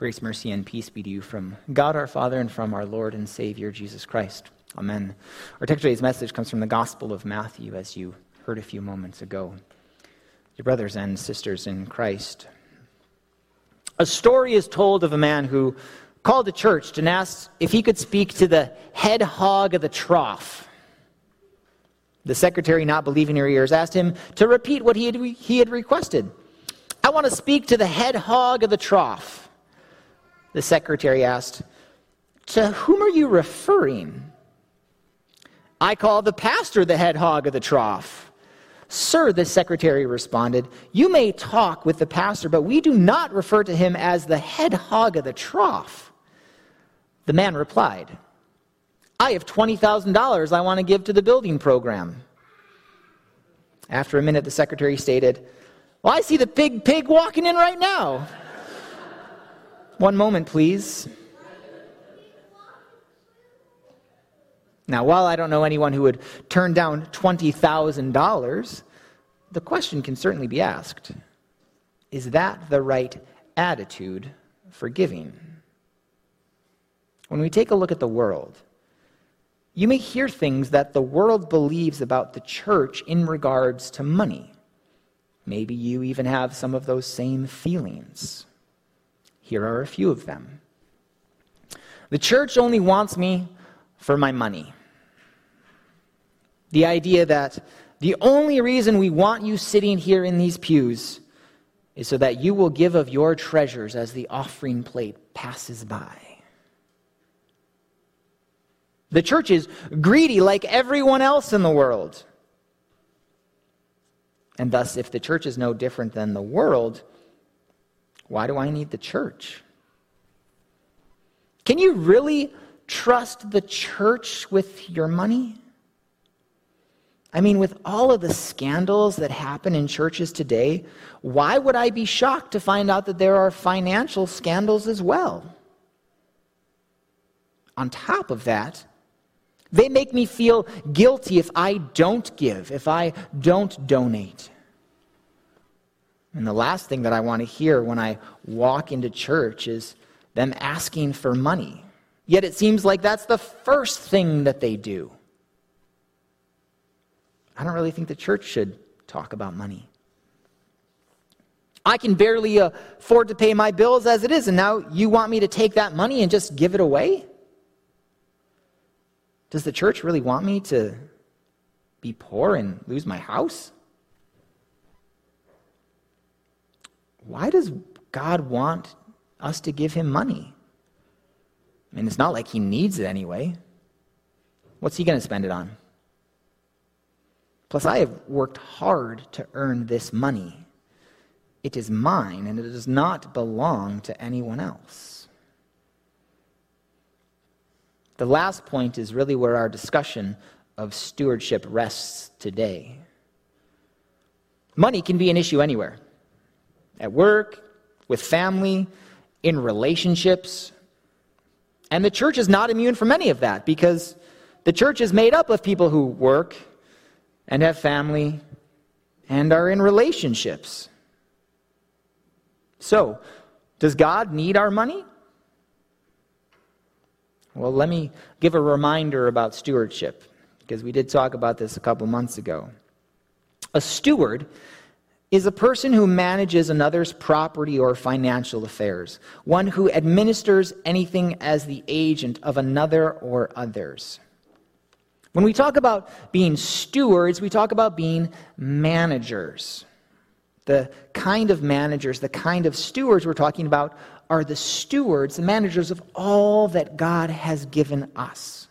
Grace, mercy, and peace be to you from God our Father and from our Lord and Savior Jesus Christ. Amen. Our text today's message comes from the Gospel of Matthew, as you heard a few moments ago. Your brothers and sisters in Christ. A story is told of a man who called the church and asked if he could speak to the head hog of the trough. The secretary, not believing her ears, asked him to repeat what he had, he had requested. I want to speak to the head hog of the trough. The secretary asked, To whom are you referring? I call the pastor the head hog of the trough. Sir, the secretary responded, You may talk with the pastor, but we do not refer to him as the head hog of the trough. The man replied, I have $20,000 I want to give to the building program. After a minute, the secretary stated, Well, I see the big pig walking in right now. One moment, please. Now, while I don't know anyone who would turn down $20,000, the question can certainly be asked Is that the right attitude for giving? When we take a look at the world, you may hear things that the world believes about the church in regards to money. Maybe you even have some of those same feelings. Here are a few of them. The church only wants me for my money. The idea that the only reason we want you sitting here in these pews is so that you will give of your treasures as the offering plate passes by. The church is greedy like everyone else in the world. And thus, if the church is no different than the world, why do I need the church? Can you really trust the church with your money? I mean, with all of the scandals that happen in churches today, why would I be shocked to find out that there are financial scandals as well? On top of that, they make me feel guilty if I don't give, if I don't donate. And the last thing that I want to hear when I walk into church is them asking for money. Yet it seems like that's the first thing that they do. I don't really think the church should talk about money. I can barely afford to pay my bills as it is, and now you want me to take that money and just give it away? Does the church really want me to be poor and lose my house? Why does God want us to give him money? I mean, it's not like he needs it anyway. What's he going to spend it on? Plus, I have worked hard to earn this money. It is mine, and it does not belong to anyone else. The last point is really where our discussion of stewardship rests today. Money can be an issue anywhere at work, with family, in relationships. And the church is not immune from any of that because the church is made up of people who work and have family and are in relationships. So, does God need our money? Well, let me give a reminder about stewardship because we did talk about this a couple months ago. A steward is a person who manages another's property or financial affairs, one who administers anything as the agent of another or others. When we talk about being stewards, we talk about being managers. The kind of managers, the kind of stewards we're talking about are the stewards, the managers of all that God has given us.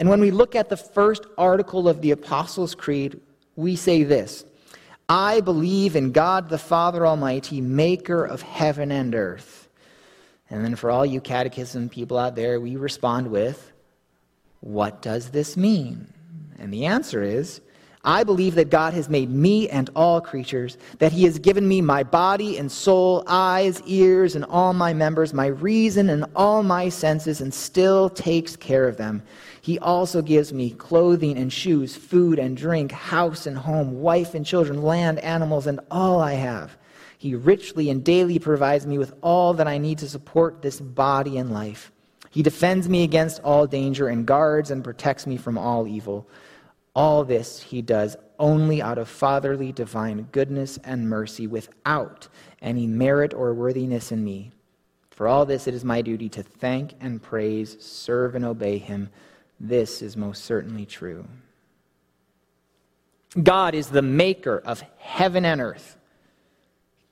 And when we look at the first article of the Apostles' Creed, we say this I believe in God the Father Almighty, maker of heaven and earth. And then for all you catechism people out there, we respond with, What does this mean? And the answer is, I believe that God has made me and all creatures, that He has given me my body and soul, eyes, ears, and all my members, my reason and all my senses, and still takes care of them. He also gives me clothing and shoes, food and drink, house and home, wife and children, land, animals, and all I have. He richly and daily provides me with all that I need to support this body and life. He defends me against all danger and guards and protects me from all evil. All this he does only out of fatherly divine goodness and mercy without any merit or worthiness in me. For all this, it is my duty to thank and praise, serve and obey him. This is most certainly true. God is the maker of heaven and earth.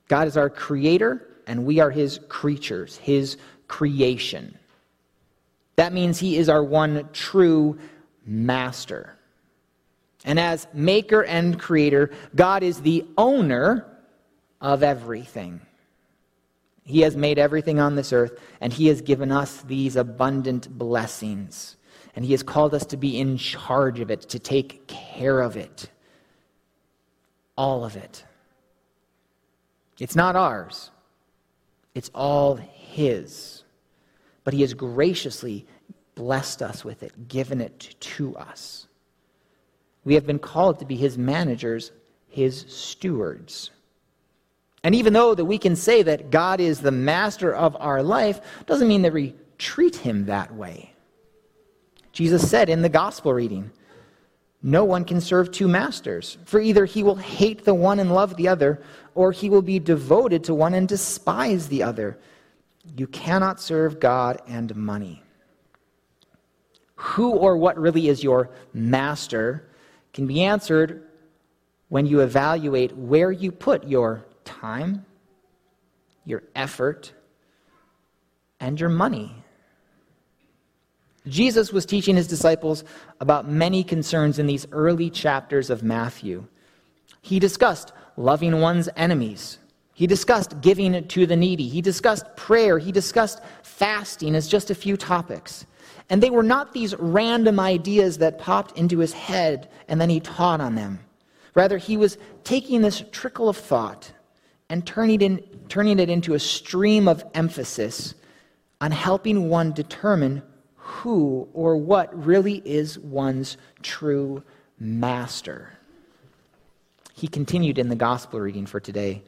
God is our creator, and we are his creatures, his creation. That means he is our one true master. And as maker and creator, God is the owner of everything. He has made everything on this earth, and He has given us these abundant blessings. And He has called us to be in charge of it, to take care of it. All of it. It's not ours, it's all His. But He has graciously blessed us with it, given it to us. We have been called to be His managers, His stewards. And even though that we can say that God is the master of our life, doesn't mean that we treat him that way. Jesus said in the gospel reading, no one can serve two masters, for either he will hate the one and love the other, or he will be devoted to one and despise the other. You cannot serve God and money. Who or what really is your master can be answered when you evaluate where you put your time, your effort, and your money. Jesus was teaching his disciples about many concerns in these early chapters of Matthew. He discussed loving one's enemies. He discussed giving to the needy. He discussed prayer. He discussed fasting as just a few topics. And they were not these random ideas that popped into his head and then he taught on them. Rather, he was taking this trickle of thought and turning it, in, turning it into a stream of emphasis on helping one determine who or what really is one's true master. He continued in the gospel reading for today.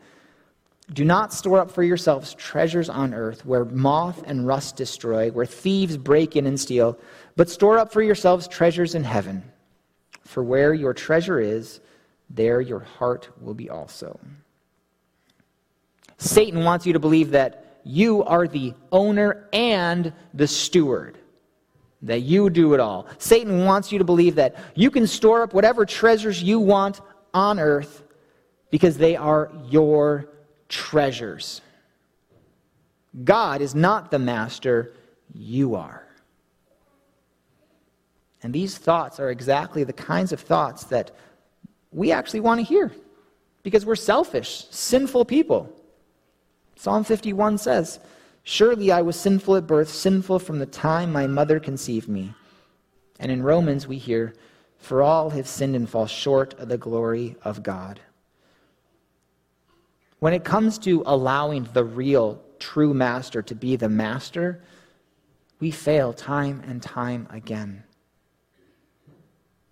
Do not store up for yourselves treasures on earth where moth and rust destroy, where thieves break in and steal, but store up for yourselves treasures in heaven. For where your treasure is, there your heart will be also. Satan wants you to believe that you are the owner and the steward, that you do it all. Satan wants you to believe that you can store up whatever treasures you want on earth because they are your treasures. God is not the master, you are. And these thoughts are exactly the kinds of thoughts that we actually want to hear because we're selfish, sinful people. Psalm 51 says, Surely I was sinful at birth, sinful from the time my mother conceived me. And in Romans, we hear, For all have sinned and fall short of the glory of God. When it comes to allowing the real, true master to be the master, we fail time and time again.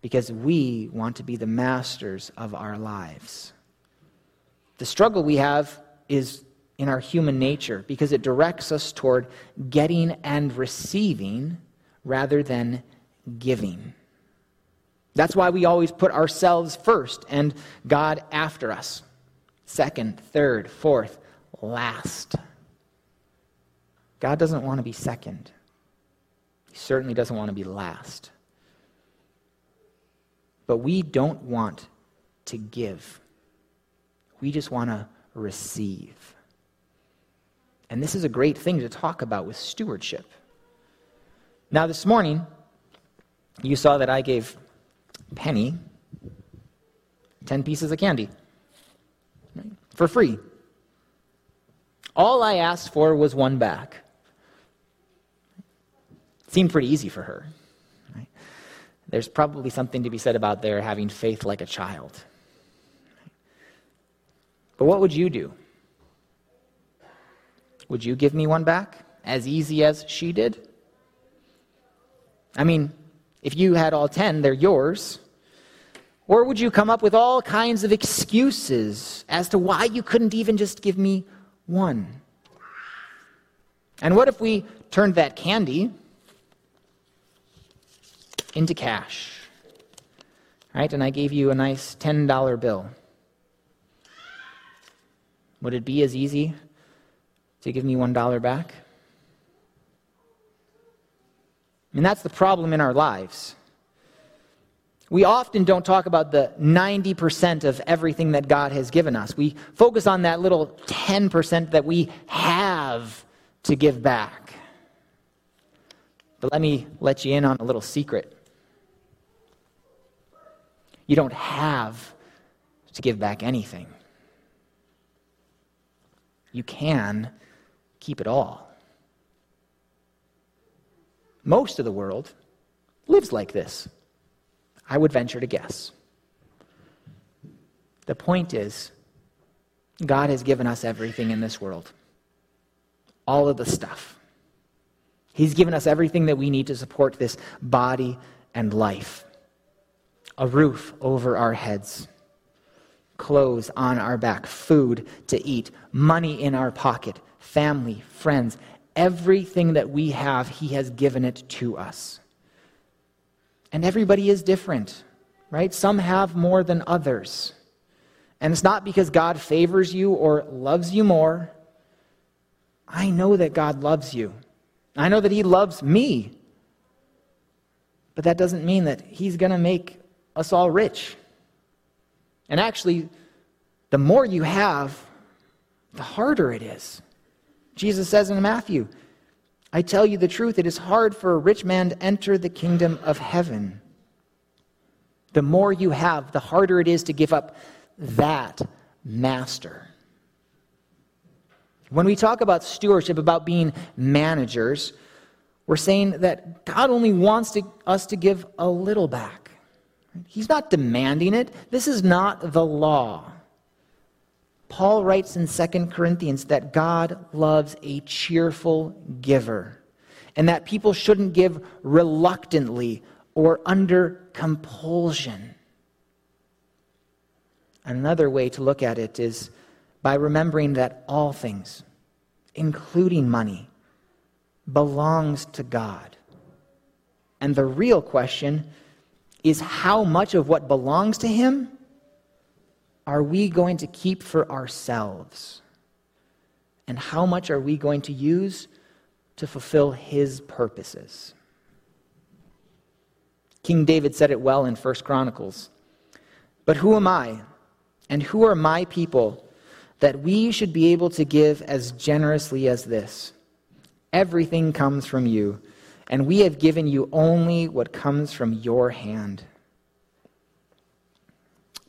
Because we want to be the masters of our lives. The struggle we have is in our human nature because it directs us toward getting and receiving rather than giving. That's why we always put ourselves first and God after us. Second, third, fourth, last. God doesn't want to be second. He certainly doesn't want to be last. But we don't want to give. We just want to receive. And this is a great thing to talk about with stewardship. Now, this morning, you saw that I gave Penny 10 pieces of candy for free. All I asked for was one back. It seemed pretty easy for her. Right? There's probably something to be said about their having faith like a child. But what would you do? Would you give me one back as easy as she did? I mean, if you had all 10, they're yours. Or would you come up with all kinds of excuses as to why you couldn't even just give me one? And what if we turned that candy into cash? Right? And I gave you a nice $10 bill. Would it be as easy to give me $1 back? I mean, that's the problem in our lives. We often don't talk about the 90% of everything that God has given us. We focus on that little 10% that we have to give back. But let me let you in on a little secret. You don't have to give back anything. You can keep it all. Most of the world lives like this. I would venture to guess. The point is, God has given us everything in this world, all of the stuff. He's given us everything that we need to support this body and life a roof over our heads, clothes on our back, food to eat, money in our pocket, family, friends. Everything that we have, He has given it to us. And everybody is different, right? Some have more than others. And it's not because God favors you or loves you more. I know that God loves you. I know that He loves me. But that doesn't mean that He's going to make us all rich. And actually, the more you have, the harder it is. Jesus says in Matthew, I tell you the truth, it is hard for a rich man to enter the kingdom of heaven. The more you have, the harder it is to give up that master. When we talk about stewardship, about being managers, we're saying that God only wants to, us to give a little back. He's not demanding it. This is not the law. Paul writes in 2 Corinthians that God loves a cheerful giver and that people shouldn't give reluctantly or under compulsion. Another way to look at it is by remembering that all things, including money, belongs to God. And the real question is how much of what belongs to Him are we going to keep for ourselves? And how much are we going to use to fulfill His purposes? King David said it well in First Chronicles. But who am I, and who are my people, that we should be able to give as generously as this? Everything comes from you, and we have given you only what comes from your hand.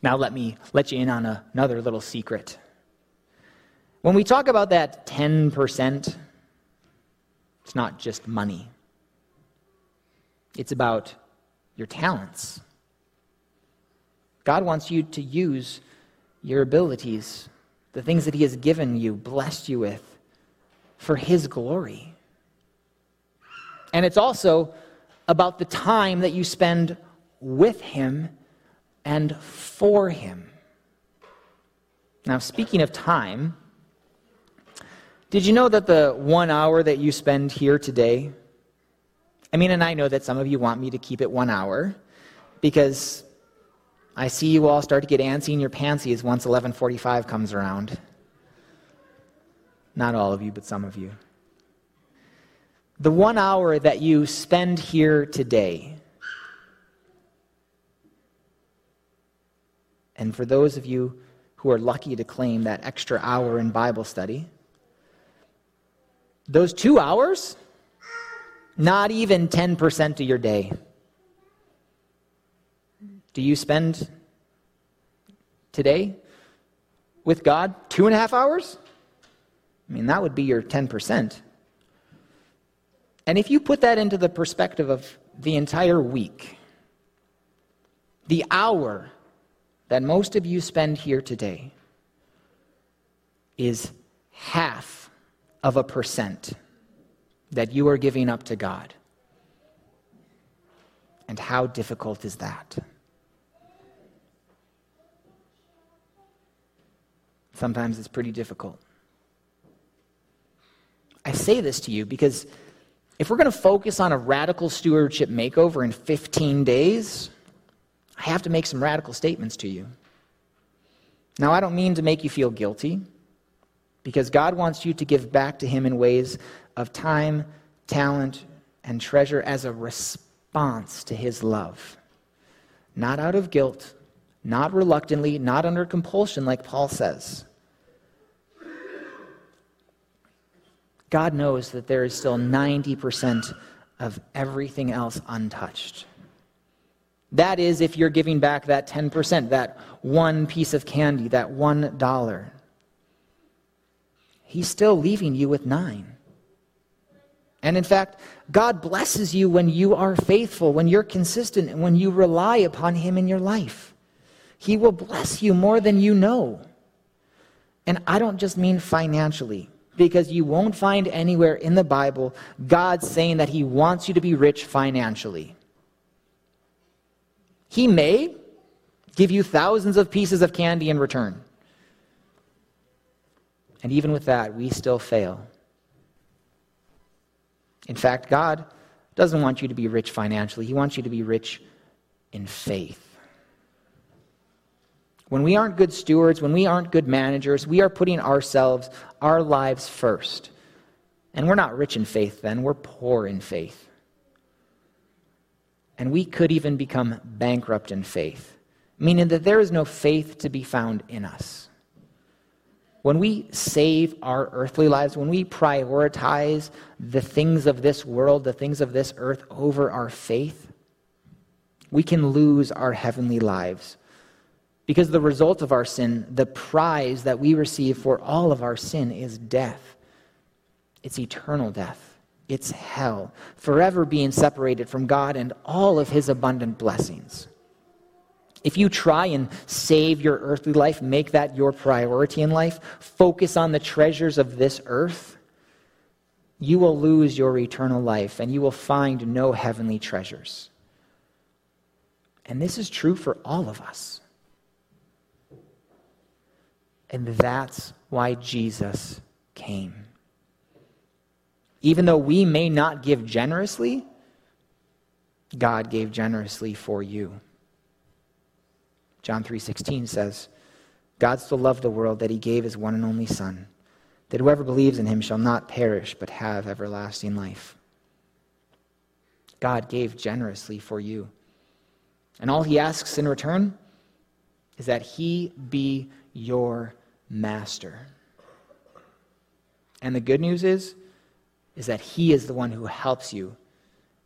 Now, let me let you in on a, another little secret. When we talk about that 10%, it's not just money, it's about your talents. God wants you to use your abilities, the things that He has given you, blessed you with, for His glory. And it's also about the time that you spend with Him and for him. Now, speaking of time, did you know that the one hour that you spend here today? I mean, and I know that some of you want me to keep it one hour because I see you all start to get antsy in your pantsies once 11:45 comes around. Not all of you, but some of you. The one hour that you spend here today And for those of you who are lucky to claim that extra hour in Bible study, those two hours, not even 10% of your day. Do you spend today with God two and a half hours? I mean, that would be your 10%. And if you put that into the perspective of the entire week, the hour that most of you spend here today is half of a percent that you are giving up to God. And how difficult is that? Sometimes it's pretty difficult. I say this to you because if we're going to focus on a radical stewardship makeover in 15 days, I have to make some radical statements to you. Now, I don't mean to make you feel guilty, because God wants you to give back to Him in ways of time, talent, and treasure as a response to His love. Not out of guilt, not reluctantly, not under compulsion, like Paul says. God knows that there is still 90% of everything else untouched. That is, if you're giving back that 10%, that one piece of candy, that one dollar. He's still leaving you with nine. And in fact, God blesses you when you are faithful, when you're consistent, and when you rely upon Him in your life. He will bless you more than you know. And I don't just mean financially, because you won't find anywhere in the Bible God saying that He wants you to be rich financially. He may give you thousands of pieces of candy in return. And even with that, we still fail. In fact, God doesn't want you to be rich financially, He wants you to be rich in faith. When we aren't good stewards, when we aren't good managers, we are putting ourselves, our lives first. And we're not rich in faith then, we're poor in faith. And we could even become bankrupt in faith, meaning that there is no faith to be found in us. When we save our earthly lives, when we prioritize the things of this world, the things of this earth over our faith, we can lose our heavenly lives. Because the result of our sin, the prize that we receive for all of our sin, is death. It's eternal death. It's hell, forever being separated from God and all of his abundant blessings. If you try and save your earthly life, make that your priority in life, focus on the treasures of this earth, you will lose your eternal life and you will find no heavenly treasures. And this is true for all of us. And that's why Jesus came. Even though we may not give generously, God gave generously for you. John 3:16 says, God so loved the world that he gave his one and only son, that whoever believes in him shall not perish but have everlasting life. God gave generously for you. And all he asks in return is that he be your master. And the good news is is that He is the one who helps you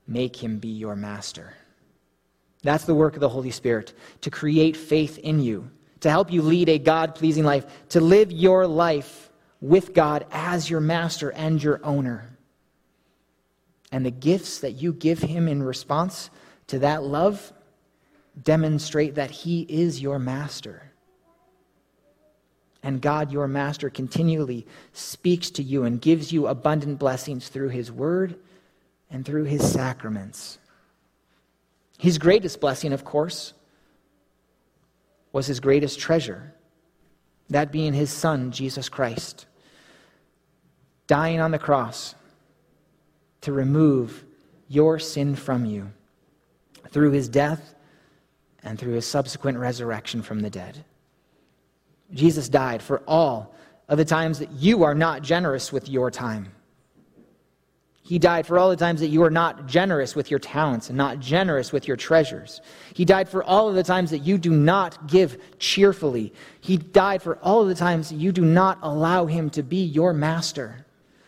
make Him be your master. That's the work of the Holy Spirit, to create faith in you, to help you lead a God pleasing life, to live your life with God as your master and your owner. And the gifts that you give Him in response to that love demonstrate that He is your master. And God, your master, continually speaks to you and gives you abundant blessings through his word and through his sacraments. His greatest blessing, of course, was his greatest treasure, that being his son, Jesus Christ, dying on the cross to remove your sin from you through his death and through his subsequent resurrection from the dead. Jesus died for all of the times that you are not generous with your time. He died for all the times that you are not generous with your talents and not generous with your treasures. He died for all of the times that you do not give cheerfully. He died for all of the times that you do not allow him to be your master.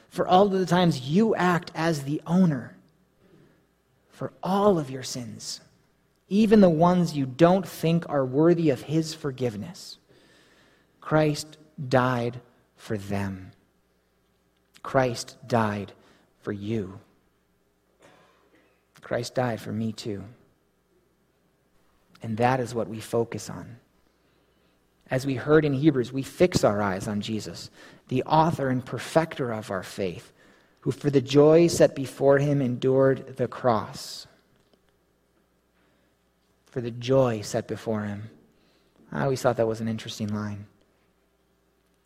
For all of the times you act as the owner. For all of your sins, even the ones you don't think are worthy of his forgiveness. Christ died for them. Christ died for you. Christ died for me too. And that is what we focus on. As we heard in Hebrews, we fix our eyes on Jesus, the author and perfecter of our faith, who for the joy set before him endured the cross. For the joy set before him. I always thought that was an interesting line.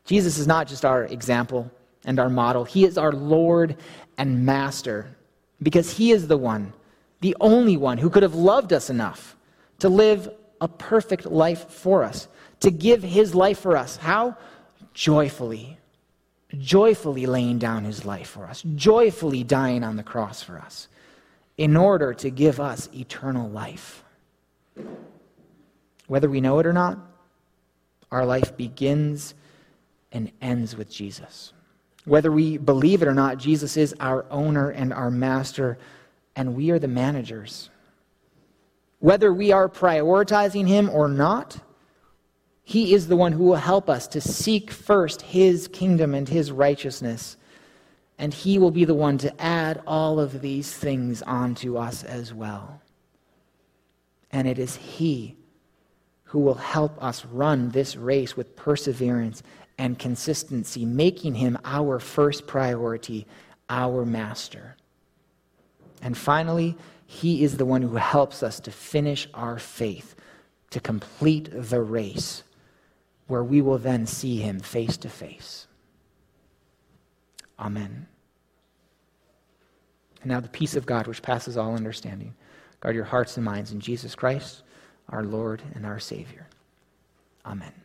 Jesus is not just our example and our model, He is our Lord and Master because He is the one, the only one who could have loved us enough to live a perfect life for us, to give His life for us. How? Joyfully. Joyfully laying down His life for us, joyfully dying on the cross for us, in order to give us eternal life. Whether we know it or not, our life begins and ends with Jesus. Whether we believe it or not, Jesus is our owner and our master, and we are the managers. Whether we are prioritizing him or not, he is the one who will help us to seek first his kingdom and his righteousness. And he will be the one to add all of these things onto us as well. And it is he who will help us run this race with perseverance and consistency, making him our first priority, our master. And finally, he is the one who helps us to finish our faith, to complete the race, where we will then see him face to face. Amen. And now the peace of God, which passes all understanding, guard your hearts and minds in Jesus Christ our Lord and our Savior. Amen.